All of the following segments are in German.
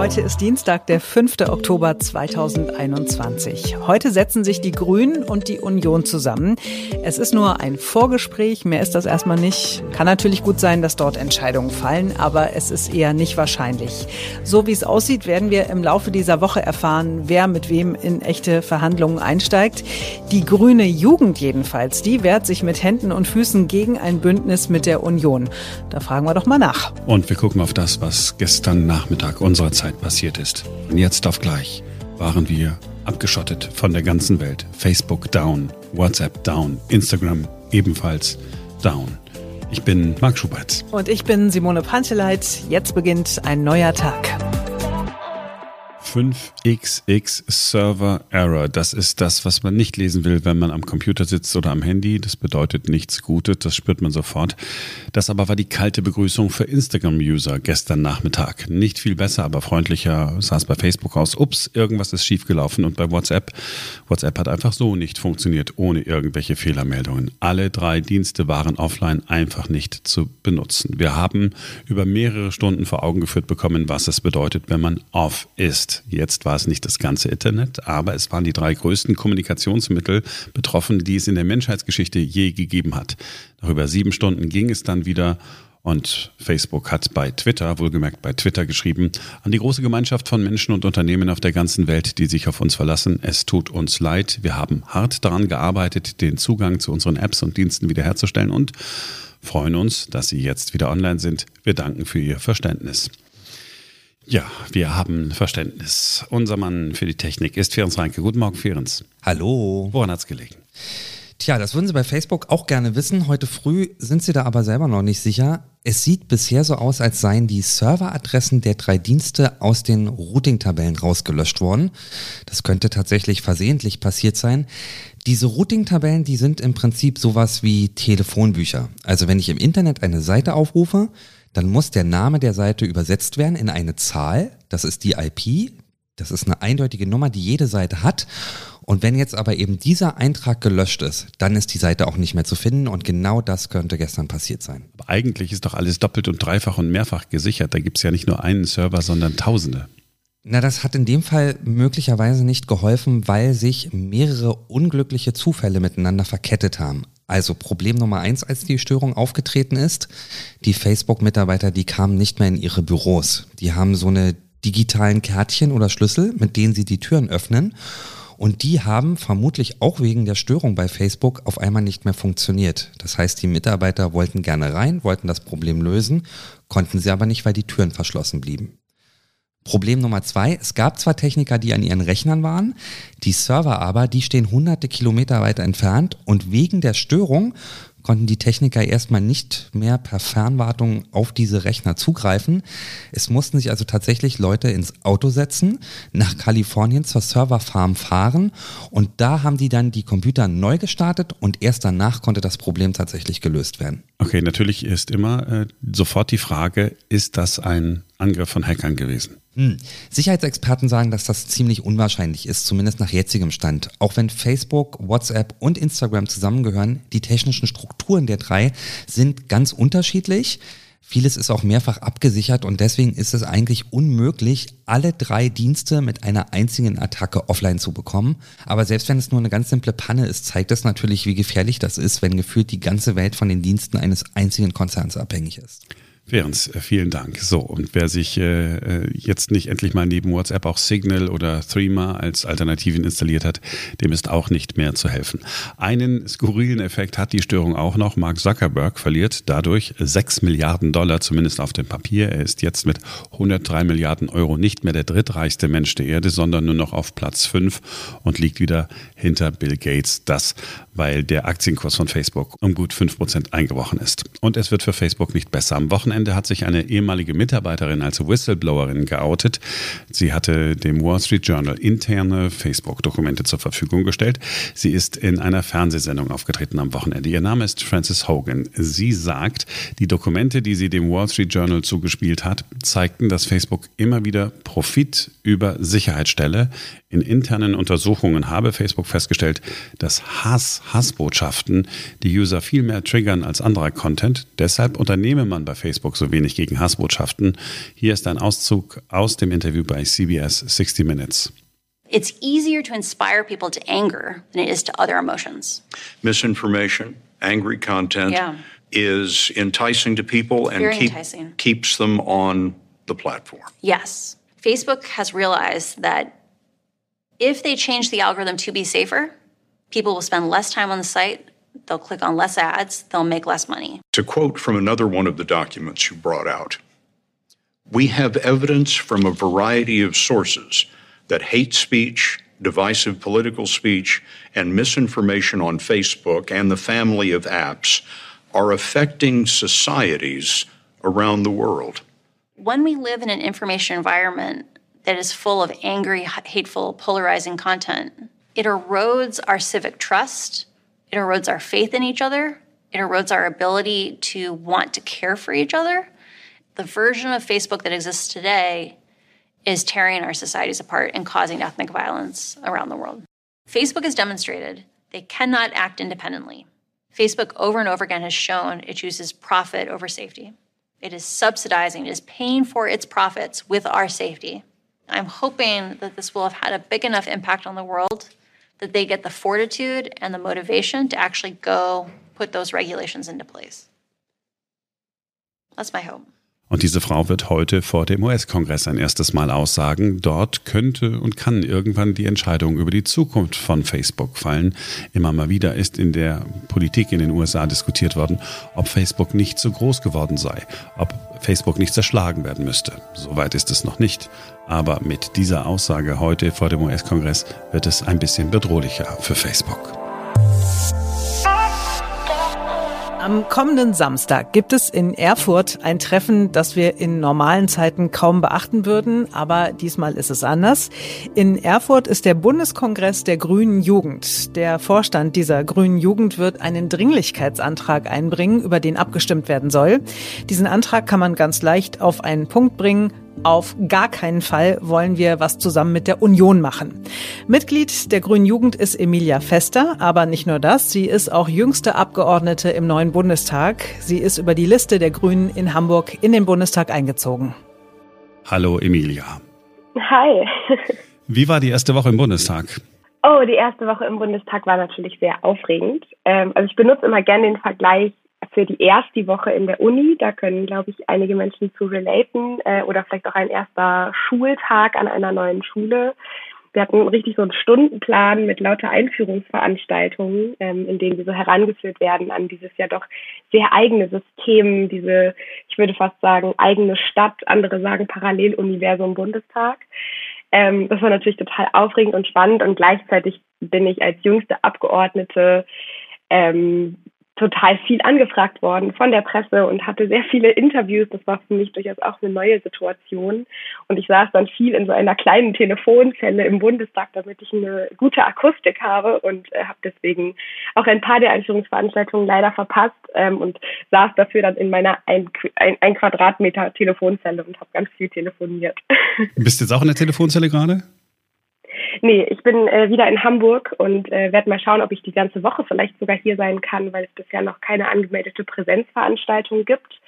Heute ist Dienstag, der 5. Oktober 2021. Heute setzen sich die Grünen und die Union zusammen. Es ist nur ein Vorgespräch, mehr ist das erstmal nicht. Kann natürlich gut sein, dass dort Entscheidungen fallen, aber es ist eher nicht wahrscheinlich. So wie es aussieht, werden wir im Laufe dieser Woche erfahren, wer mit wem in echte Verhandlungen einsteigt. Die grüne Jugend jedenfalls, die wehrt sich mit Händen und Füßen gegen ein Bündnis mit der Union. Da fragen wir doch mal nach. Und wir gucken auf das, was gestern Nachmittag unserer Zeit passiert ist. Und jetzt auf gleich waren wir abgeschottet von der ganzen Welt. Facebook down, WhatsApp down, Instagram ebenfalls down. Ich bin Marc Schubert. Und ich bin Simone Panteleit. Jetzt beginnt ein neuer Tag. 5xx Server Error. Das ist das, was man nicht lesen will, wenn man am Computer sitzt oder am Handy. Das bedeutet nichts Gutes, das spürt man sofort. Das aber war die kalte Begrüßung für Instagram-User gestern Nachmittag. Nicht viel besser, aber freundlicher sah es bei Facebook aus. Ups, irgendwas ist schiefgelaufen und bei WhatsApp. WhatsApp hat einfach so nicht funktioniert, ohne irgendwelche Fehlermeldungen. Alle drei Dienste waren offline einfach nicht zu benutzen. Wir haben über mehrere Stunden vor Augen geführt bekommen, was es bedeutet, wenn man off ist. Jetzt war es nicht das ganze Internet, aber es waren die drei größten Kommunikationsmittel betroffen, die es in der Menschheitsgeschichte je gegeben hat. Nach über sieben Stunden ging es dann wieder und Facebook hat bei Twitter, wohlgemerkt bei Twitter geschrieben, an die große Gemeinschaft von Menschen und Unternehmen auf der ganzen Welt, die sich auf uns verlassen. Es tut uns leid. Wir haben hart daran gearbeitet, den Zugang zu unseren Apps und Diensten wiederherzustellen und freuen uns, dass sie jetzt wieder online sind. Wir danken für Ihr Verständnis. Ja, wir haben Verständnis. Unser Mann für die Technik ist Ferenc Reinke. Guten Morgen, Ferenc. Hallo. Woran hat's gelegen? Tja, das würden Sie bei Facebook auch gerne wissen. Heute früh sind Sie da aber selber noch nicht sicher. Es sieht bisher so aus, als seien die Serveradressen der drei Dienste aus den Routing-Tabellen rausgelöscht worden. Das könnte tatsächlich versehentlich passiert sein. Diese Routing-Tabellen, die sind im Prinzip sowas wie Telefonbücher. Also wenn ich im Internet eine Seite aufrufe, dann muss der Name der Seite übersetzt werden in eine Zahl. Das ist die IP. Das ist eine eindeutige Nummer, die jede Seite hat. Und wenn jetzt aber eben dieser Eintrag gelöscht ist, dann ist die Seite auch nicht mehr zu finden und genau das könnte gestern passiert sein. Aber eigentlich ist doch alles doppelt und dreifach und mehrfach gesichert. Da gibt es ja nicht nur einen Server, sondern tausende. Na, das hat in dem Fall möglicherweise nicht geholfen, weil sich mehrere unglückliche Zufälle miteinander verkettet haben. Also Problem Nummer eins, als die Störung aufgetreten ist, die Facebook-Mitarbeiter, die kamen nicht mehr in ihre Büros. Die haben so eine digitalen Kärtchen oder Schlüssel, mit denen sie die Türen öffnen. Und die haben vermutlich auch wegen der Störung bei Facebook auf einmal nicht mehr funktioniert. Das heißt, die Mitarbeiter wollten gerne rein, wollten das Problem lösen, konnten sie aber nicht, weil die Türen verschlossen blieben. Problem Nummer zwei, es gab zwar Techniker, die an ihren Rechnern waren, die Server aber, die stehen hunderte Kilometer weiter entfernt und wegen der Störung konnten die Techniker erstmal nicht mehr per Fernwartung auf diese Rechner zugreifen. Es mussten sich also tatsächlich Leute ins Auto setzen, nach Kalifornien zur Serverfarm fahren und da haben die dann die Computer neu gestartet und erst danach konnte das Problem tatsächlich gelöst werden. Okay, natürlich ist immer äh, sofort die Frage, ist das ein Angriff von Hackern gewesen? Hm. Sicherheitsexperten sagen, dass das ziemlich unwahrscheinlich ist, zumindest nach jetzigem Stand. Auch wenn Facebook, WhatsApp und Instagram zusammengehören, die technischen Strukturen der drei sind ganz unterschiedlich. Vieles ist auch mehrfach abgesichert und deswegen ist es eigentlich unmöglich, alle drei Dienste mit einer einzigen Attacke offline zu bekommen. Aber selbst wenn es nur eine ganz simple Panne ist, zeigt es natürlich, wie gefährlich das ist, wenn gefühlt die ganze Welt von den Diensten eines einzigen Konzerns abhängig ist. Ferenc, äh, vielen Dank. So, und wer sich äh, äh, jetzt nicht endlich mal neben WhatsApp auch Signal oder Threema als Alternativen installiert hat, dem ist auch nicht mehr zu helfen. Einen skurrilen Effekt hat die Störung auch noch. Mark Zuckerberg verliert dadurch 6 Milliarden Dollar, zumindest auf dem Papier. Er ist jetzt mit 103 Milliarden Euro nicht mehr der drittreichste Mensch der Erde, sondern nur noch auf Platz 5 und liegt wieder hinter Bill Gates. Das, weil der Aktienkurs von Facebook um gut 5% eingebrochen ist. Und es wird für Facebook nicht besser. Am Wochenende Wochenende hat sich eine ehemalige Mitarbeiterin als Whistleblowerin geoutet. Sie hatte dem Wall Street Journal interne Facebook-Dokumente zur Verfügung gestellt. Sie ist in einer Fernsehsendung aufgetreten am Wochenende. Ihr Name ist Frances Hogan. Sie sagt, die Dokumente, die sie dem Wall Street Journal zugespielt hat, zeigten, dass Facebook immer wieder Profit über Sicherheit stelle, In internen Untersuchungen habe Facebook festgestellt, dass Hass, Hassbotschaften die User viel mehr triggern als anderer Content. Deshalb unternehme man bei Facebook so wenig gegen Hassbotschaften. Hier ist ein Auszug aus dem Interview bei CBS 60 Minutes. It's easier to inspire people to anger than it is to other emotions. Misinformation, angry content Yeah. is enticing to people and keep- keeps them on the platform. Yes. Facebook has realized that if they change the algorithm to be safer, people will spend less time on the site, they'll click on less ads, they'll make less money. To quote from another one of the documents you brought out, we have evidence from a variety of sources that hate speech, divisive political speech, and misinformation on Facebook and the family of apps are affecting societies around the world. When we live in an information environment that is full of angry, hateful, polarizing content, it erodes our civic trust, it erodes our faith in each other, it erodes our ability to want to care for each other. The version of Facebook that exists today is tearing our societies apart and causing ethnic violence around the world. Facebook has demonstrated they cannot act independently. Facebook over and over again has shown it chooses profit over safety. It is subsidizing, it is paying for its profits with our safety. I'm hoping that this will have had a big enough impact on the world that they get the fortitude and the motivation to actually go put those regulations into place. That's my hope. Und diese Frau wird heute vor dem US-Kongress ein erstes Mal aussagen. Dort könnte und kann irgendwann die Entscheidung über die Zukunft von Facebook fallen. Immer mal wieder ist in der Politik in den USA diskutiert worden, ob Facebook nicht so groß geworden sei, ob Facebook nicht zerschlagen werden müsste. Soweit ist es noch nicht. Aber mit dieser Aussage heute vor dem US-Kongress wird es ein bisschen bedrohlicher für Facebook. Am kommenden Samstag gibt es in Erfurt ein Treffen, das wir in normalen Zeiten kaum beachten würden, aber diesmal ist es anders. In Erfurt ist der Bundeskongress der Grünen Jugend. Der Vorstand dieser Grünen Jugend wird einen Dringlichkeitsantrag einbringen, über den abgestimmt werden soll. Diesen Antrag kann man ganz leicht auf einen Punkt bringen. Auf gar keinen Fall wollen wir was zusammen mit der Union machen. Mitglied der Grünen Jugend ist Emilia Fester, aber nicht nur das, sie ist auch jüngste Abgeordnete im neuen Bundestag. Sie ist über die Liste der Grünen in Hamburg in den Bundestag eingezogen. Hallo Emilia. Hi. Wie war die erste Woche im Bundestag? Oh, die erste Woche im Bundestag war natürlich sehr aufregend. Ähm, also ich benutze immer gerne den Vergleich für die erste Woche in der Uni. Da können, glaube ich, einige Menschen zu relaten äh, oder vielleicht auch ein erster Schultag an einer neuen Schule. Wir hatten richtig so einen Stundenplan mit lauter Einführungsveranstaltungen, ähm, in denen wir so herangeführt werden an dieses ja doch sehr eigene System, diese, ich würde fast sagen, eigene Stadt, andere sagen Paralleluniversum Bundestag. Ähm, das war natürlich total aufregend und spannend und gleichzeitig bin ich als jüngste Abgeordnete ähm, total viel angefragt worden von der Presse und hatte sehr viele Interviews. Das war für mich durchaus auch eine neue Situation. Und ich saß dann viel in so einer kleinen Telefonzelle im Bundestag, damit ich eine gute Akustik habe und äh, habe deswegen auch ein paar der Einführungsveranstaltungen leider verpasst ähm, und saß dafür dann in meiner ein, ein, ein Quadratmeter Telefonzelle und habe ganz viel telefoniert. Bist du jetzt auch in der Telefonzelle gerade? Nee, ich bin äh, wieder in Hamburg und äh, werde mal schauen, ob ich die ganze Woche vielleicht sogar hier sein kann, weil es bisher noch keine angemeldete Präsenzveranstaltung gibt.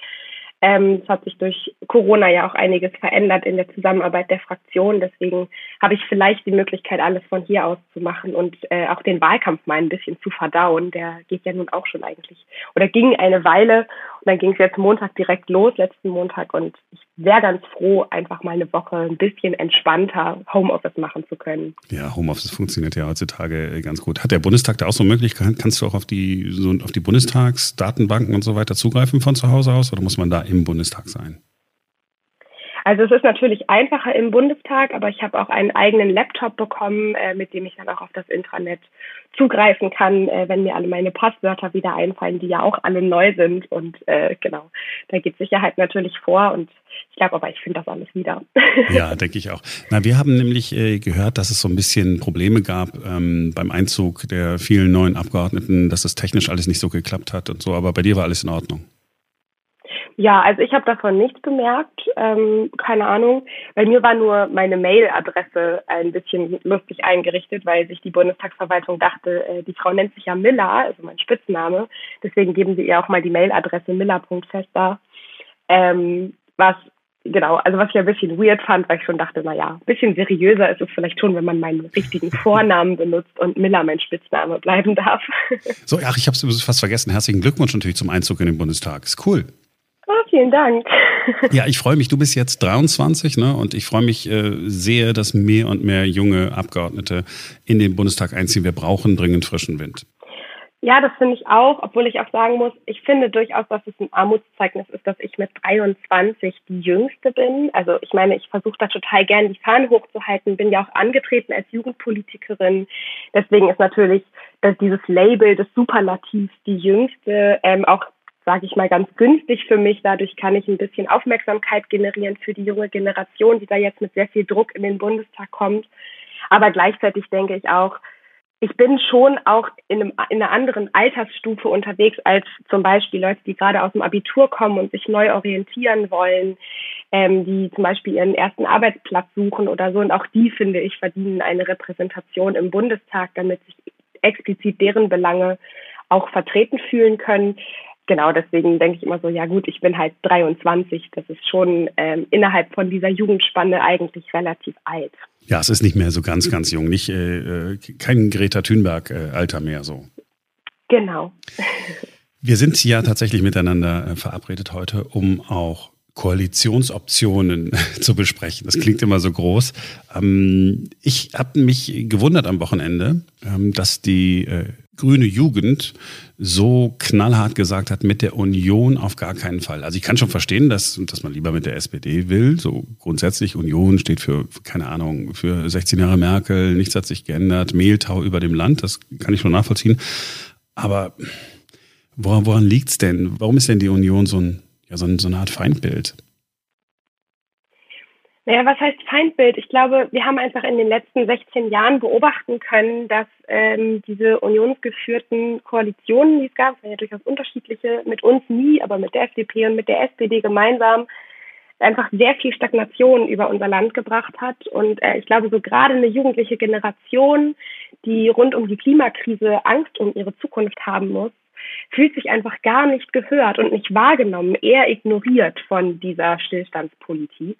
Ähm, es hat sich durch Corona ja auch einiges verändert in der Zusammenarbeit der Fraktion. Deswegen habe ich vielleicht die Möglichkeit, alles von hier aus zu machen und äh, auch den Wahlkampf mal ein bisschen zu verdauen. Der geht ja nun auch schon eigentlich oder ging eine Weile dann ging es jetzt Montag direkt los, letzten Montag. Und ich wäre ganz froh, einfach mal eine Woche ein bisschen entspannter Homeoffice machen zu können. Ja, Homeoffice funktioniert ja heutzutage ganz gut. Hat der Bundestag da auch so Möglichkeiten? Kannst du auch auf die, so auf die Bundestagsdatenbanken und so weiter zugreifen von zu Hause aus oder muss man da im Bundestag sein? Also es ist natürlich einfacher im Bundestag, aber ich habe auch einen eigenen Laptop bekommen, äh, mit dem ich dann auch auf das Intranet zugreifen kann, äh, wenn mir alle meine Passwörter wieder einfallen, die ja auch alle neu sind. Und äh, genau, da geht Sicherheit natürlich vor und ich glaube aber, ich finde das alles wieder. Ja, denke ich auch. Na, wir haben nämlich äh, gehört, dass es so ein bisschen Probleme gab ähm, beim Einzug der vielen neuen Abgeordneten, dass es technisch alles nicht so geklappt hat und so, aber bei dir war alles in Ordnung. Ja, also ich habe davon nichts bemerkt, ähm, keine Ahnung. Bei mir war nur meine Mailadresse ein bisschen lustig eingerichtet, weil sich die Bundestagsverwaltung dachte, äh, die Frau nennt sich ja Miller, also mein Spitzname. Deswegen geben sie ihr auch mal die Mailadresse miller.fester. Ähm, was genau, also was ich ein bisschen weird fand, weil ich schon dachte, na ja, ein bisschen seriöser ist es vielleicht schon, wenn man meinen richtigen Vornamen benutzt und Miller mein Spitzname bleiben darf. So, ach, ich habe es fast vergessen. Herzlichen Glückwunsch natürlich zum Einzug in den Bundestag. Ist cool. Oh, vielen Dank. Ja, ich freue mich. Du bist jetzt 23, ne? Und ich freue mich äh, sehr, dass mehr und mehr junge Abgeordnete in den Bundestag einziehen. Wir brauchen dringend frischen Wind. Ja, das finde ich auch, obwohl ich auch sagen muss, ich finde durchaus, dass es ein Armutszeugnis ist, dass ich mit 23 die Jüngste bin. Also ich meine, ich versuche da total gern die Fahnen hochzuhalten, bin ja auch angetreten als Jugendpolitikerin. Deswegen ist natürlich dass dieses Label des Superlativs die Jüngste ähm, auch sage ich mal, ganz günstig für mich. Dadurch kann ich ein bisschen Aufmerksamkeit generieren für die junge Generation, die da jetzt mit sehr viel Druck in den Bundestag kommt. Aber gleichzeitig denke ich auch, ich bin schon auch in, einem, in einer anderen Altersstufe unterwegs als zum Beispiel Leute, die gerade aus dem Abitur kommen und sich neu orientieren wollen, ähm, die zum Beispiel ihren ersten Arbeitsplatz suchen oder so. Und auch die, finde ich, verdienen eine Repräsentation im Bundestag, damit sich explizit deren Belange auch vertreten fühlen können genau deswegen denke ich immer so, ja gut, ich bin halt 23, das ist schon ähm, innerhalb von dieser Jugendspanne eigentlich relativ alt. Ja, es ist nicht mehr so ganz, ganz jung, nicht äh, äh kein Greta Thunberg-Alter äh, mehr so. Genau. Wir sind ja tatsächlich miteinander äh, verabredet heute, um auch Koalitionsoptionen zu besprechen. Das klingt immer so groß. Ähm, ich habe mich gewundert am Wochenende, ähm, dass die grüne Jugend so knallhart gesagt hat, mit der Union auf gar keinen Fall. Also ich kann schon verstehen, dass, dass man lieber mit der SPD will. So grundsätzlich Union steht für, keine Ahnung, für 16 Jahre Merkel, nichts hat sich geändert, Mehltau über dem Land, das kann ich schon nachvollziehen. Aber woran, woran liegt's denn? Warum ist denn die Union so, ein, ja, so, ein, so eine Art Feindbild? Naja, was heißt Feindbild? Ich glaube, wir haben einfach in den letzten 16 Jahren beobachten können, dass ähm, diese unionsgeführten Koalitionen, die es gab, waren ja durchaus unterschiedliche, mit uns nie, aber mit der FDP und mit der SPD gemeinsam, einfach sehr viel Stagnation über unser Land gebracht hat. Und äh, ich glaube, so gerade eine jugendliche Generation, die rund um die Klimakrise Angst um ihre Zukunft haben muss, fühlt sich einfach gar nicht gehört und nicht wahrgenommen, eher ignoriert von dieser Stillstandspolitik.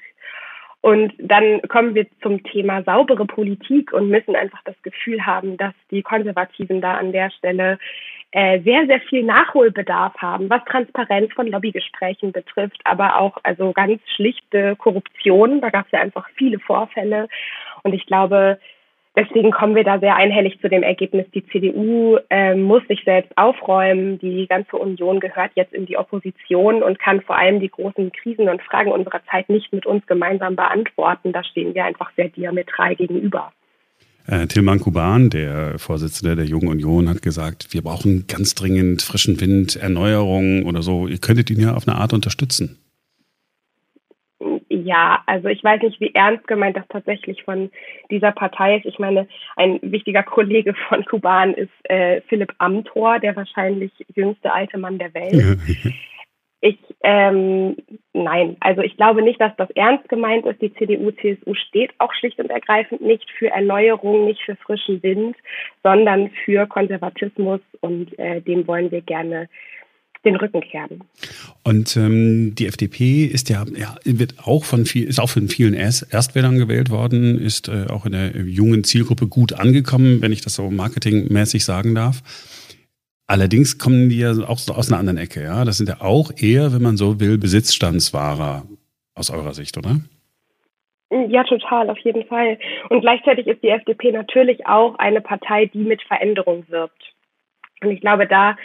Und dann kommen wir zum Thema saubere Politik und müssen einfach das Gefühl haben, dass die Konservativen da an der Stelle äh, sehr, sehr viel Nachholbedarf haben, was Transparenz von Lobbygesprächen betrifft, aber auch also ganz schlichte Korruption. Da gab es ja einfach viele Vorfälle. Und ich glaube, Deswegen kommen wir da sehr einhellig zu dem Ergebnis, die CDU äh, muss sich selbst aufräumen. Die ganze Union gehört jetzt in die Opposition und kann vor allem die großen Krisen und Fragen unserer Zeit nicht mit uns gemeinsam beantworten. Da stehen wir einfach sehr diametral gegenüber. Äh, Tilman Kuban, der Vorsitzende der Jungen Union, hat gesagt, wir brauchen ganz dringend frischen Wind, Erneuerung oder so. Ihr könntet ihn ja auf eine Art unterstützen ja, also ich weiß nicht, wie ernst gemeint das tatsächlich von dieser Partei ist. Ich meine, ein wichtiger Kollege von Kuban ist äh, Philipp Amthor, der wahrscheinlich jüngste alte Mann der Welt. Ich, ähm, nein, also ich glaube nicht, dass das ernst gemeint ist. Die CDU, CSU steht auch schlicht und ergreifend nicht für Erneuerung, nicht für frischen Wind, sondern für Konservatismus und äh, dem wollen wir gerne den Rücken kehren. Und ähm, die FDP ist ja, ja, wird auch von viel, ist auch von vielen Erst Erstwählern gewählt worden, ist äh, auch in der jungen Zielgruppe gut angekommen, wenn ich das so marketingmäßig sagen darf. Allerdings kommen die ja auch aus einer anderen Ecke, ja. Das sind ja auch eher, wenn man so will, Besitzstandswahrer aus eurer Sicht, oder? Ja, total, auf jeden Fall. Und gleichzeitig ist die FDP natürlich auch eine Partei, die mit Veränderung wirbt. Und ich glaube, da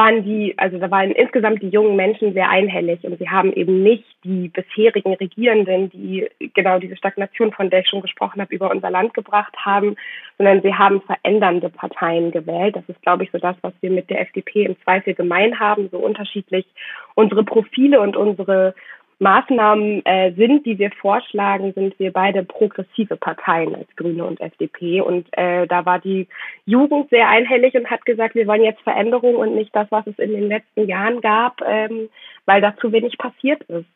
waren die, also da waren insgesamt die jungen Menschen sehr einhellig und sie haben eben nicht die bisherigen Regierenden, die genau diese Stagnation, von der ich schon gesprochen habe, über unser Land gebracht haben, sondern sie haben verändernde Parteien gewählt. Das ist, glaube ich, so das, was wir mit der FDP im Zweifel gemein haben, so unterschiedlich unsere Profile und unsere Maßnahmen äh, sind, die wir vorschlagen, sind wir beide progressive Parteien als Grüne und FDP. Und äh, da war die Jugend sehr einhellig und hat gesagt, wir wollen jetzt Veränderung und nicht das, was es in den letzten Jahren gab, ähm, weil da zu wenig passiert ist.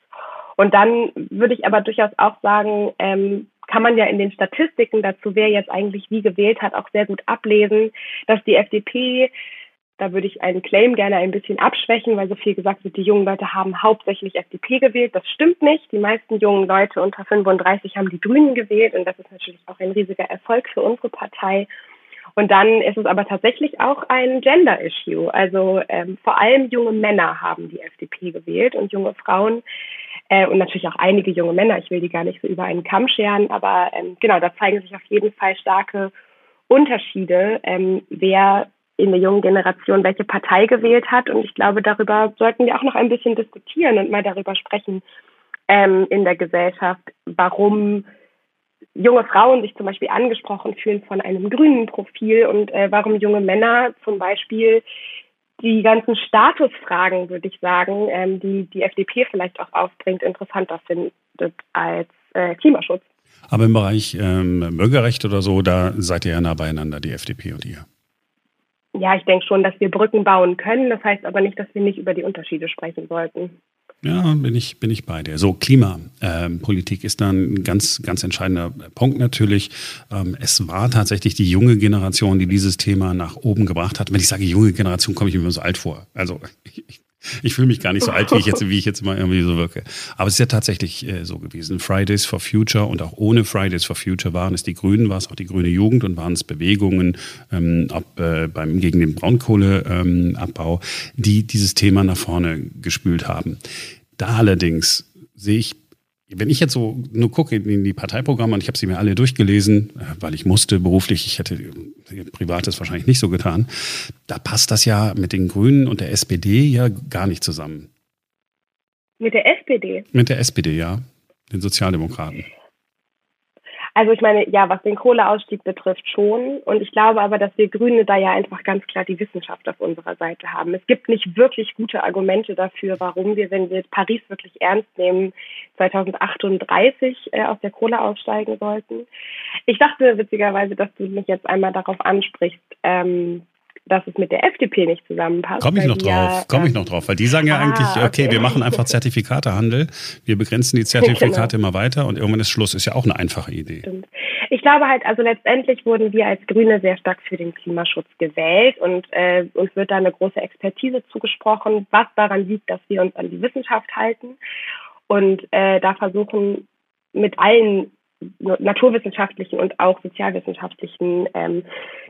Und dann würde ich aber durchaus auch sagen, ähm, kann man ja in den Statistiken dazu, wer jetzt eigentlich wie gewählt hat, auch sehr gut ablesen, dass die FDP da würde ich einen Claim gerne ein bisschen abschwächen, weil so viel gesagt wird, die jungen Leute haben hauptsächlich FDP gewählt. Das stimmt nicht. Die meisten jungen Leute unter 35 haben die Grünen gewählt und das ist natürlich auch ein riesiger Erfolg für unsere Partei. Und dann ist es aber tatsächlich auch ein Gender-Issue. Also ähm, vor allem junge Männer haben die FDP gewählt und junge Frauen äh, und natürlich auch einige junge Männer. Ich will die gar nicht so über einen Kamm scheren, aber ähm, genau, da zeigen sich auf jeden Fall starke Unterschiede, ähm, wer in der jungen Generation welche Partei gewählt hat. Und ich glaube, darüber sollten wir auch noch ein bisschen diskutieren und mal darüber sprechen ähm, in der Gesellschaft, warum junge Frauen sich zum Beispiel angesprochen fühlen von einem grünen Profil und äh, warum junge Männer zum Beispiel die ganzen Statusfragen, würde ich sagen, ähm, die die FDP vielleicht auch aufbringt, interessanter findet als äh, Klimaschutz. Aber im Bereich ähm, Bürgerrecht oder so, da seid ihr ja nah beieinander, die FDP und ihr ja, ich denke schon, dass wir Brücken bauen können. Das heißt aber nicht, dass wir nicht über die Unterschiede sprechen sollten. Ja, bin ich, bin ich bei dir. So, Klimapolitik ähm, ist dann ein ganz, ganz entscheidender Punkt natürlich. Ähm, es war tatsächlich die junge Generation, die dieses Thema nach oben gebracht hat. Wenn ich sage junge Generation, komme ich mir so alt vor. Also ich, ich fühle mich gar nicht so alt, wie ich jetzt, wie ich jetzt immer irgendwie so wirke. Aber es ist ja tatsächlich äh, so gewesen. Fridays for Future und auch ohne Fridays for Future waren es die Grünen, war es auch die grüne Jugend und waren es Bewegungen ähm, ab, äh, beim, gegen den Braunkohleabbau, ähm, die dieses Thema nach vorne gespült haben. Da allerdings sehe ich wenn ich jetzt so nur gucke in die Parteiprogramme und ich habe sie mir alle durchgelesen, äh, weil ich musste beruflich, ich hätte privates wahrscheinlich nicht so getan, da passt das ja mit den Grünen und der SPD ja gar nicht zusammen. Mit der SPD? Mit der SPD, ja, den Sozialdemokraten. Also ich meine, ja, was den Kohleausstieg betrifft schon. Und ich glaube aber, dass wir Grüne da ja einfach ganz klar die Wissenschaft auf unserer Seite haben. Es gibt nicht wirklich gute Argumente dafür, warum wir, wenn wir Paris wirklich ernst nehmen, 2038 äh, aus der Kohle aussteigen sollten. Ich dachte witzigerweise, dass du mich jetzt einmal darauf ansprichst, ähm, dass es mit der FDP nicht zusammenpasst. Komme ich noch drauf, ja, komme ich noch drauf, weil die sagen ja ah, eigentlich, okay, okay, wir machen einfach Zertifikatehandel, wir begrenzen die Zertifikate genau. immer weiter und irgendwann ist Schluss, ist ja auch eine einfache Idee. Stimmt. Ich glaube halt, also letztendlich wurden wir als Grüne sehr stark für den Klimaschutz gewählt und äh, uns wird da eine große Expertise zugesprochen, was daran liegt, dass wir uns an die Wissenschaft halten und äh, da versuchen mit allen naturwissenschaftlichen und auch sozialwissenschaftlichen ähm,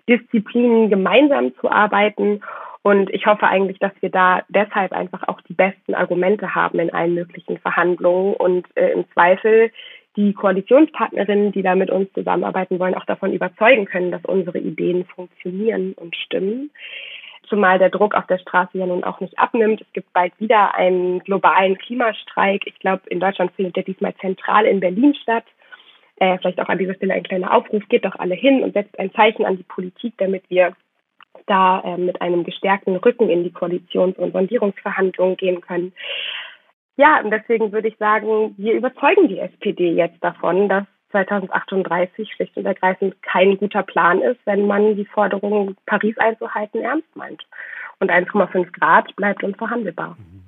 Disziplinen gemeinsam zu arbeiten. Und ich hoffe eigentlich, dass wir da deshalb einfach auch die besten Argumente haben in allen möglichen Verhandlungen und äh, im Zweifel die Koalitionspartnerinnen, die da mit uns zusammenarbeiten wollen, auch davon überzeugen können, dass unsere Ideen funktionieren und stimmen. Zumal der Druck auf der Straße ja nun auch nicht abnimmt. Es gibt bald wieder einen globalen Klimastreik. Ich glaube, in Deutschland findet der diesmal zentral in Berlin statt. Äh, vielleicht auch an dieser Stelle ein kleiner Aufruf, geht doch alle hin und setzt ein Zeichen an die Politik, damit wir da äh, mit einem gestärkten Rücken in die Koalitions- und Sondierungsverhandlungen gehen können. Ja, und deswegen würde ich sagen, wir überzeugen die SPD jetzt davon, dass 2038 schlicht und ergreifend kein guter Plan ist, wenn man die Forderung, Paris einzuhalten, ernst meint. Und 1,5 Grad bleibt unverhandelbar. Mhm.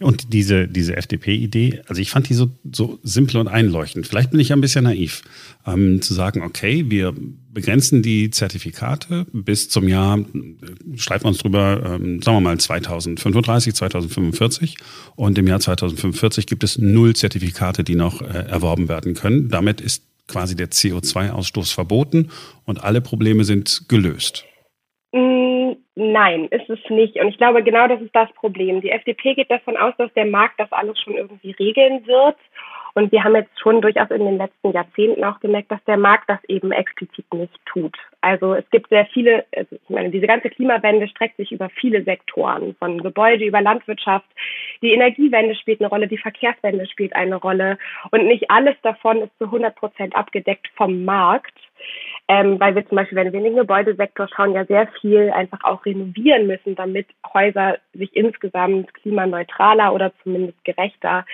Und diese, diese FDP-Idee, also ich fand die so, so simpel und einleuchtend. Vielleicht bin ich ja ein bisschen naiv, ähm, zu sagen, okay, wir begrenzen die Zertifikate bis zum Jahr, schreiben wir uns drüber, ähm, sagen wir mal 2035, 2045. Und im Jahr 2045 gibt es null Zertifikate, die noch äh, erworben werden können. Damit ist quasi der CO2-Ausstoß verboten und alle Probleme sind gelöst. Mm, nein, ist es nicht. Und ich glaube, genau das ist das Problem. Die FDP geht davon aus, dass der Markt das alles schon irgendwie regeln wird. Und wir haben jetzt schon durchaus in den letzten Jahrzehnten auch gemerkt, dass der Markt das eben explizit nicht tut. Also es gibt sehr viele, also ich meine, diese ganze Klimawende streckt sich über viele Sektoren, von Gebäude über Landwirtschaft. Die Energiewende spielt eine Rolle, die Verkehrswende spielt eine Rolle. Und nicht alles davon ist zu 100 Prozent abgedeckt vom Markt ähm, weil wir zum Beispiel, wenn wir in den Gebäudesektor schauen, ja sehr viel einfach auch renovieren müssen, damit Häuser sich insgesamt klimaneutraler oder zumindest gerechter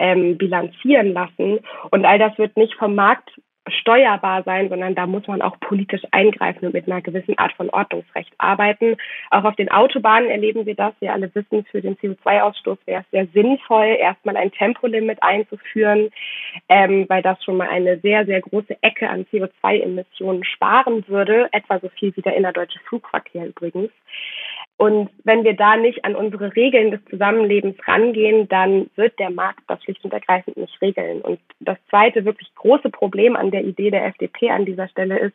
ähm, bilanzieren lassen. Und all das wird nicht vom Markt steuerbar sein, sondern da muss man auch politisch eingreifen und mit einer gewissen Art von Ordnungsrecht arbeiten. Auch auf den Autobahnen erleben wir das. Wir alle wissen, für den CO2-Ausstoß wäre es sehr sinnvoll, erstmal ein Tempolimit einzuführen, ähm, weil das schon mal eine sehr, sehr große Ecke an CO2-Emissionen sparen würde, etwa so viel wie der innerdeutsche Flugverkehr übrigens. Und wenn wir da nicht an unsere Regeln des Zusammenlebens rangehen, dann wird der Markt das schlicht und ergreifend nicht regeln. Und das zweite wirklich große Problem an der Idee der FDP an dieser Stelle ist,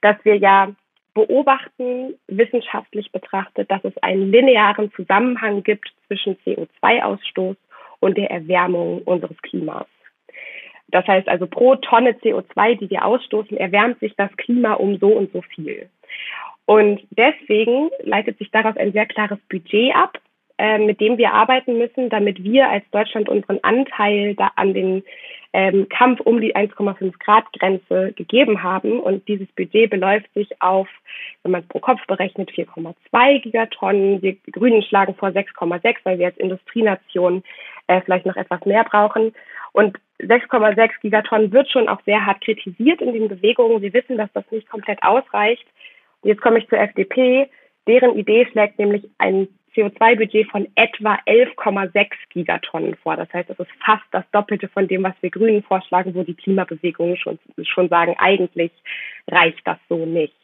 dass wir ja beobachten, wissenschaftlich betrachtet, dass es einen linearen Zusammenhang gibt zwischen CO2-Ausstoß und der Erwärmung unseres Klimas. Das heißt also, pro Tonne CO2, die wir ausstoßen, erwärmt sich das Klima um so und so viel. Und deswegen leitet sich daraus ein sehr klares Budget ab, äh, mit dem wir arbeiten müssen, damit wir als Deutschland unseren Anteil da an den ähm, Kampf um die 1,5 Grad Grenze gegeben haben. Und dieses Budget beläuft sich auf, wenn man es pro Kopf berechnet, 4,2 Gigatonnen. Wir Grünen schlagen vor 6,6, weil wir als Industrienation äh, vielleicht noch etwas mehr brauchen. Und 6,6 Gigatonnen wird schon auch sehr hart kritisiert in den Bewegungen. Wir wissen, dass das nicht komplett ausreicht. Jetzt komme ich zur FDP. Deren Idee schlägt nämlich ein CO2-Budget von etwa 11,6 Gigatonnen vor. Das heißt, es ist fast das Doppelte von dem, was wir Grünen vorschlagen, wo die Klimabewegungen schon, schon sagen, eigentlich reicht das so nicht.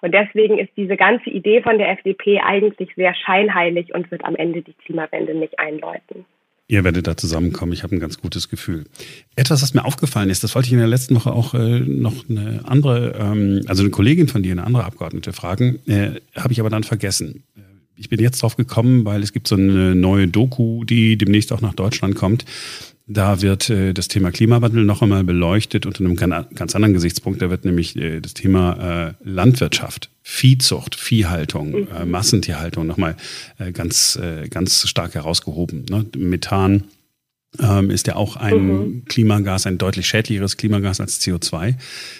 Und deswegen ist diese ganze Idee von der FDP eigentlich sehr scheinheilig und wird am Ende die Klimawende nicht einläuten. Ihr werdet da zusammenkommen. Ich habe ein ganz gutes Gefühl. Etwas, was mir aufgefallen ist, das wollte ich in der letzten Woche auch äh, noch eine andere, ähm, also eine Kollegin von dir, eine andere Abgeordnete fragen, äh, habe ich aber dann vergessen. Ich bin jetzt drauf gekommen, weil es gibt so eine neue Doku, die demnächst auch nach Deutschland kommt. Da wird äh, das Thema Klimawandel noch einmal beleuchtet unter einem ganz anderen Gesichtspunkt. Da wird nämlich äh, das Thema äh, Landwirtschaft, Viehzucht, Viehhaltung, mhm. äh, Massentierhaltung nochmal äh, ganz, äh, ganz stark herausgehoben. Ne? Methan, ähm, ist ja auch ein mhm. Klimagas, ein deutlich schädlicheres Klimagas als CO2.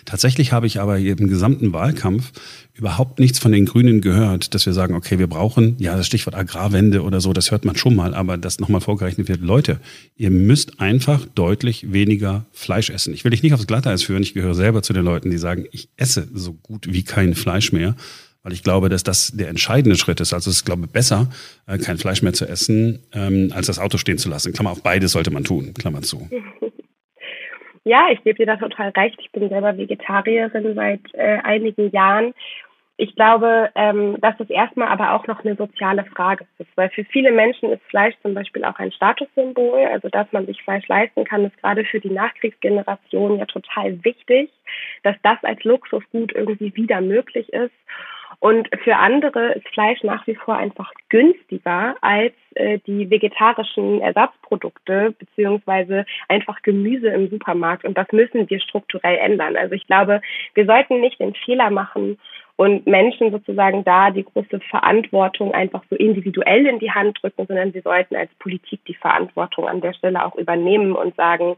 Tatsächlich habe ich aber im gesamten Wahlkampf überhaupt nichts von den Grünen gehört, dass wir sagen, okay, wir brauchen, ja, das Stichwort Agrarwende oder so, das hört man schon mal, aber das nochmal vorgerechnet wird, Leute, ihr müsst einfach deutlich weniger Fleisch essen. Ich will dich nicht aufs Glatteis führen, ich gehöre selber zu den Leuten, die sagen, ich esse so gut wie kein Fleisch mehr weil ich glaube, dass das der entscheidende Schritt ist. Also es ist, glaube ich, besser, äh, kein Fleisch mehr zu essen, ähm, als das Auto stehen zu lassen. Klammer auf, beides sollte man tun, Klammer zu. Ja, ich gebe dir da total recht. Ich bin selber Vegetarierin seit äh, einigen Jahren. Ich glaube, ähm, dass es erstmal aber auch noch eine soziale Frage ist, weil für viele Menschen ist Fleisch zum Beispiel auch ein Statussymbol. Also, dass man sich Fleisch leisten kann, ist gerade für die Nachkriegsgeneration ja total wichtig, dass das als Luxusgut irgendwie wieder möglich ist. Und für andere ist Fleisch nach wie vor einfach günstiger als äh, die vegetarischen Ersatzprodukte beziehungsweise einfach Gemüse im Supermarkt. Und das müssen wir strukturell ändern. Also ich glaube, wir sollten nicht den Fehler machen und Menschen sozusagen da die große Verantwortung einfach so individuell in die Hand drücken, sondern wir sollten als Politik die Verantwortung an der Stelle auch übernehmen und sagen,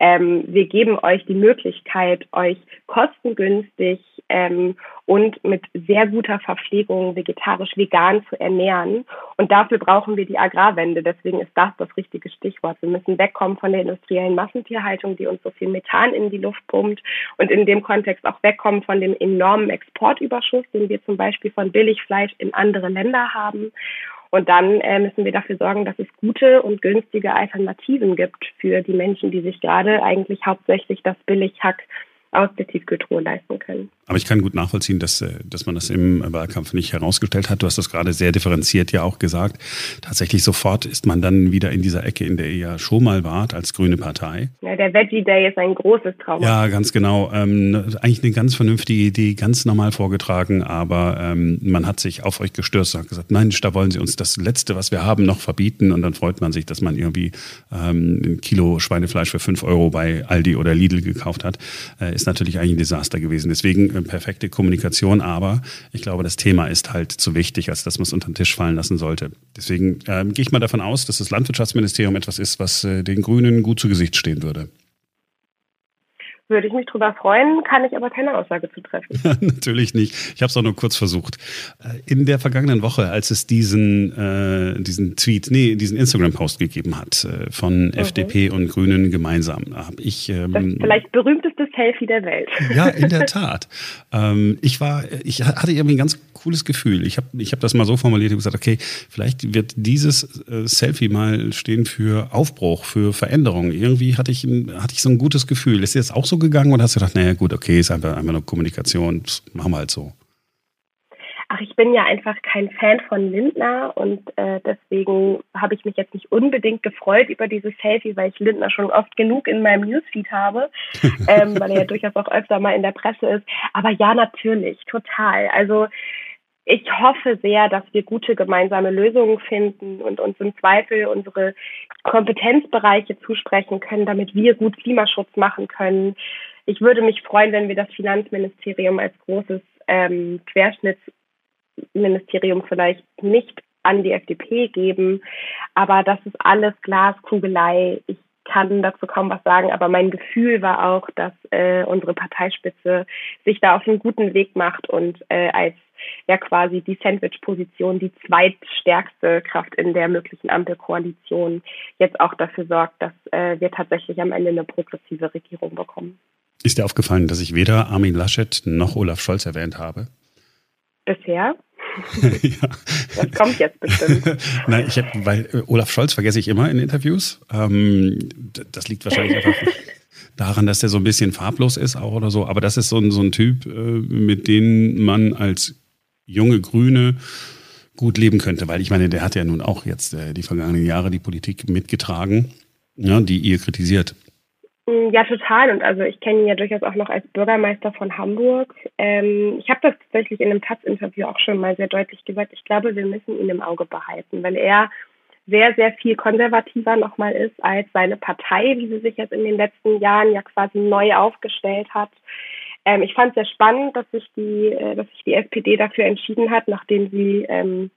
ähm, wir geben euch die Möglichkeit, euch kostengünstig ähm, und mit sehr guter Verpflegung vegetarisch vegan zu ernähren. Und dafür brauchen wir die Agrarwende. Deswegen ist das das richtige Stichwort. Wir müssen wegkommen von der industriellen Massentierhaltung, die uns so viel Methan in die Luft pumpt und in dem Kontext auch wegkommen von dem enormen Exportüberschuss, den wir zum Beispiel von Billigfleisch in andere Länder haben. Und dann äh, müssen wir dafür sorgen, dass es gute und günstige Alternativen gibt für die Menschen, die sich gerade eigentlich hauptsächlich das Billighack aus der Tiefkühltruhe leisten können. Aber ich kann gut nachvollziehen, dass, äh, dass man das im Wahlkampf nicht herausgestellt hat. Du hast das gerade sehr differenziert ja auch gesagt. Tatsächlich sofort ist man dann wieder in dieser Ecke, in der ihr ja schon mal wart als grüne Partei. Ja, der Veggie Day ist ein großes Trauma. Ja, ganz genau. Ähm, eigentlich eine ganz vernünftige Idee, ganz normal vorgetragen, aber ähm, man hat sich auf euch gestürzt und hat gesagt, nein, da wollen sie uns das Letzte, was wir haben, noch verbieten. Und dann freut man sich, dass man irgendwie ähm, ein Kilo Schweinefleisch für fünf Euro bei Aldi oder Lidl gekauft hat. Äh, ist natürlich eigentlich ein Desaster gewesen. Deswegen perfekte Kommunikation, aber ich glaube, das Thema ist halt zu wichtig, als dass man es unter den Tisch fallen lassen sollte. Deswegen äh, gehe ich mal davon aus, dass das Landwirtschaftsministerium etwas ist, was äh, den Grünen gut zu Gesicht stehen würde. würde ich mich drüber freuen, kann ich aber keine Aussage zu treffen. Natürlich nicht. Ich habe es auch nur kurz versucht. Äh, in der vergangenen Woche, als es diesen, äh, diesen Tweet, nee, diesen Instagram-Post gegeben hat äh, von mhm. FDP und Grünen gemeinsam, habe ich ähm, das vielleicht berühmteste Selfie der Welt. Ja, in der Tat. ähm, ich war, ich hatte irgendwie ein ganz cooles Gefühl. Ich habe, ich habe das mal so formuliert und gesagt, okay, vielleicht wird dieses äh, Selfie mal stehen für Aufbruch, für Veränderung. Irgendwie hatte ich, hatte ich so ein gutes Gefühl. Ist dir das auch so gegangen oder hast du gedacht, naja gut, okay, ist einfach, einfach nur Kommunikation, das machen wir halt so? Ach, ich bin ja einfach kein Fan von Lindner und äh, deswegen habe ich mich jetzt nicht unbedingt gefreut über dieses Selfie, weil ich Lindner schon oft genug in meinem Newsfeed habe, ähm, weil er ja durchaus auch öfter mal in der Presse ist. Aber ja, natürlich, total. Also ich hoffe sehr, dass wir gute gemeinsame Lösungen finden und uns im Zweifel unsere Kompetenzbereiche zusprechen können, damit wir gut Klimaschutz machen können. Ich würde mich freuen, wenn wir das Finanzministerium als großes ähm, Querschnittsministerium vielleicht nicht an die FDP geben. Aber das ist alles Glaskugelei. Ich kann dazu kaum was sagen, aber mein Gefühl war auch, dass äh, unsere Parteispitze sich da auf einen guten Weg macht und äh, als ja quasi die Sandwich-Position, die zweitstärkste Kraft in der möglichen Ampelkoalition, jetzt auch dafür sorgt, dass äh, wir tatsächlich am Ende eine progressive Regierung bekommen. Ist dir aufgefallen, dass ich weder Armin Laschet noch Olaf Scholz erwähnt habe? Bisher? ja. Das kommt jetzt bestimmt. Nein, ich hab, weil äh, Olaf Scholz vergesse ich immer in Interviews. Ähm, das liegt wahrscheinlich einfach daran, dass der so ein bisschen farblos ist auch oder so. Aber das ist so ein, so ein Typ, äh, mit dem man als junge Grüne gut leben könnte. Weil ich meine, der hat ja nun auch jetzt äh, die vergangenen Jahre die Politik mitgetragen, ja, die ihr kritisiert. Ja, total. Und also ich kenne ihn ja durchaus auch noch als Bürgermeister von Hamburg. Ähm, ich habe das tatsächlich in einem Taz-Interview auch schon mal sehr deutlich gesagt. Ich glaube, wir müssen ihn im Auge behalten, weil er sehr, sehr viel konservativer nochmal ist als seine Partei, wie sie sich jetzt in den letzten Jahren ja quasi neu aufgestellt hat. Ähm, ich fand es sehr spannend, dass sich die, äh, dass sich die SPD dafür entschieden hat, nachdem sie ähm,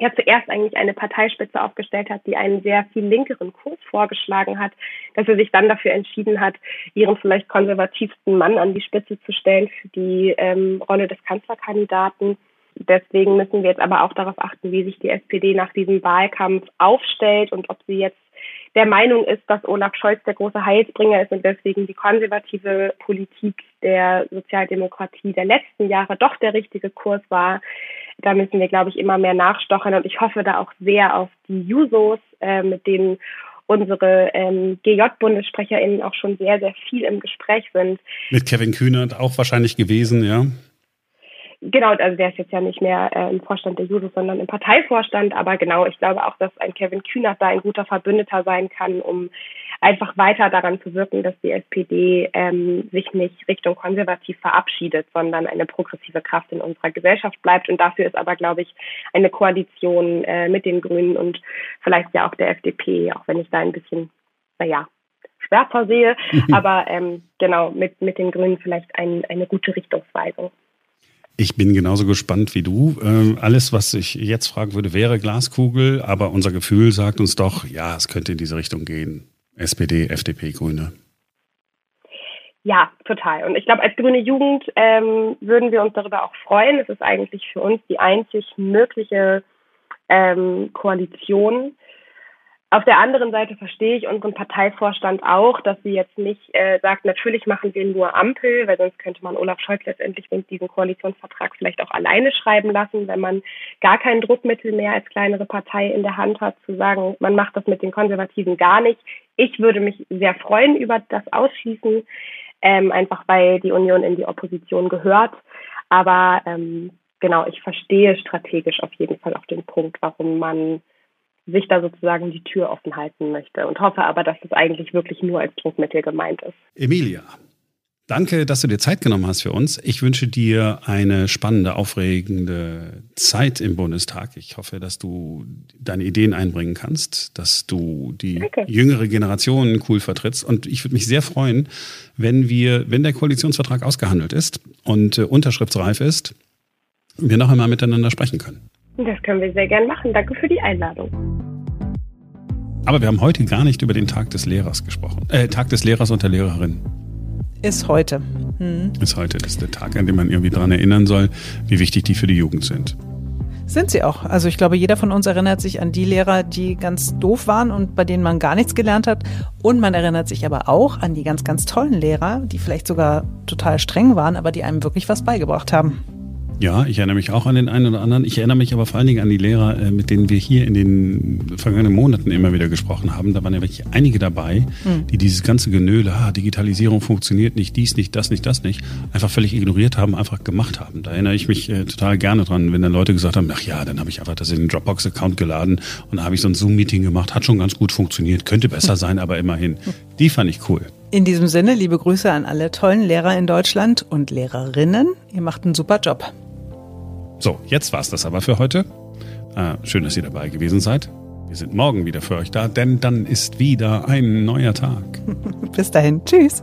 ja zuerst eigentlich eine Parteispitze aufgestellt hat, die einen sehr viel linkeren Kurs vorgeschlagen hat, dass er sich dann dafür entschieden hat, ihren vielleicht konservativsten Mann an die Spitze zu stellen für die ähm, Rolle des Kanzlerkandidaten. Deswegen müssen wir jetzt aber auch darauf achten, wie sich die SPD nach diesem Wahlkampf aufstellt und ob sie jetzt der Meinung ist, dass Olaf Scholz der große Heilsbringer ist und deswegen die konservative Politik der Sozialdemokratie der letzten Jahre doch der richtige Kurs war. Da müssen wir, glaube ich, immer mehr nachstochern und ich hoffe da auch sehr auf die Jusos, äh, mit denen unsere ähm, GJ-BundessprecherInnen auch schon sehr, sehr viel im Gespräch sind. Mit Kevin Kühnert auch wahrscheinlich gewesen, ja? Genau, also der ist jetzt ja nicht mehr äh, im Vorstand der Jusos, sondern im Parteivorstand. Aber genau, ich glaube auch, dass ein Kevin Kühnert da ein guter Verbündeter sein kann, um einfach weiter daran zu wirken, dass die SPD ähm, sich nicht Richtung konservativ verabschiedet, sondern eine progressive Kraft in unserer Gesellschaft bleibt. Und dafür ist aber, glaube ich, eine Koalition äh, mit den Grünen und vielleicht ja auch der FDP, auch wenn ich da ein bisschen, naja, schwärzer sehe, aber ähm, genau mit, mit den Grünen vielleicht ein, eine gute Richtungsweisung. Ich bin genauso gespannt wie du. Ähm, alles, was ich jetzt fragen würde, wäre Glaskugel, aber unser Gefühl sagt uns doch, ja, es könnte in diese Richtung gehen. SPD, FDP, Grüne. Ja, total. Und ich glaube, als grüne Jugend ähm, würden wir uns darüber auch freuen. Es ist eigentlich für uns die einzig mögliche ähm, Koalition, auf der anderen Seite verstehe ich unseren Parteivorstand auch, dass sie jetzt nicht äh, sagt, natürlich machen wir nur Ampel, weil sonst könnte man Olaf Scholz letztendlich diesen Koalitionsvertrag vielleicht auch alleine schreiben lassen, wenn man gar kein Druckmittel mehr als kleinere Partei in der Hand hat, zu sagen, man macht das mit den Konservativen gar nicht. Ich würde mich sehr freuen über das Ausschließen, ähm, einfach weil die Union in die Opposition gehört. Aber ähm, genau, ich verstehe strategisch auf jeden Fall auch den Punkt, warum man sich da sozusagen die Tür offen halten möchte und hoffe aber, dass es eigentlich wirklich nur als Druckmittel gemeint ist. Emilia, danke, dass du dir Zeit genommen hast für uns. Ich wünsche dir eine spannende, aufregende Zeit im Bundestag. Ich hoffe, dass du deine Ideen einbringen kannst, dass du die danke. jüngere Generation cool vertrittst. Und ich würde mich sehr freuen, wenn wir, wenn der Koalitionsvertrag ausgehandelt ist und äh, unterschriftsreif ist, wir noch einmal miteinander sprechen können. Das können wir sehr gern machen. Danke für die Einladung. Aber wir haben heute gar nicht über den Tag des Lehrers gesprochen. Äh, Tag des Lehrers und der Lehrerin. Ist heute. Hm. Ist heute. Das ist der Tag, an dem man irgendwie daran erinnern soll, wie wichtig die für die Jugend sind. Sind sie auch. Also ich glaube, jeder von uns erinnert sich an die Lehrer, die ganz doof waren und bei denen man gar nichts gelernt hat. Und man erinnert sich aber auch an die ganz, ganz tollen Lehrer, die vielleicht sogar total streng waren, aber die einem wirklich was beigebracht haben. Ja, ich erinnere mich auch an den einen oder anderen. Ich erinnere mich aber vor allen Dingen an die Lehrer, äh, mit denen wir hier in den vergangenen Monaten immer wieder gesprochen haben. Da waren ja wirklich einige dabei, mhm. die dieses ganze Genöle, ah, Digitalisierung funktioniert nicht, dies nicht, das nicht, das nicht, einfach völlig ignoriert haben, einfach gemacht haben. Da erinnere ich mich äh, total gerne dran, wenn dann Leute gesagt haben, ach ja, dann habe ich einfach das in den Dropbox-Account geladen und habe ich so ein Zoom-Meeting gemacht, hat schon ganz gut funktioniert, könnte besser sein, aber immerhin. Die fand ich cool. In diesem Sinne, liebe Grüße an alle tollen Lehrer in Deutschland und Lehrerinnen. Ihr macht einen super Job. So, jetzt war's das aber für heute. Äh, schön, dass ihr dabei gewesen seid. Wir sind morgen wieder für euch da, denn dann ist wieder ein neuer Tag. Bis dahin. Tschüss.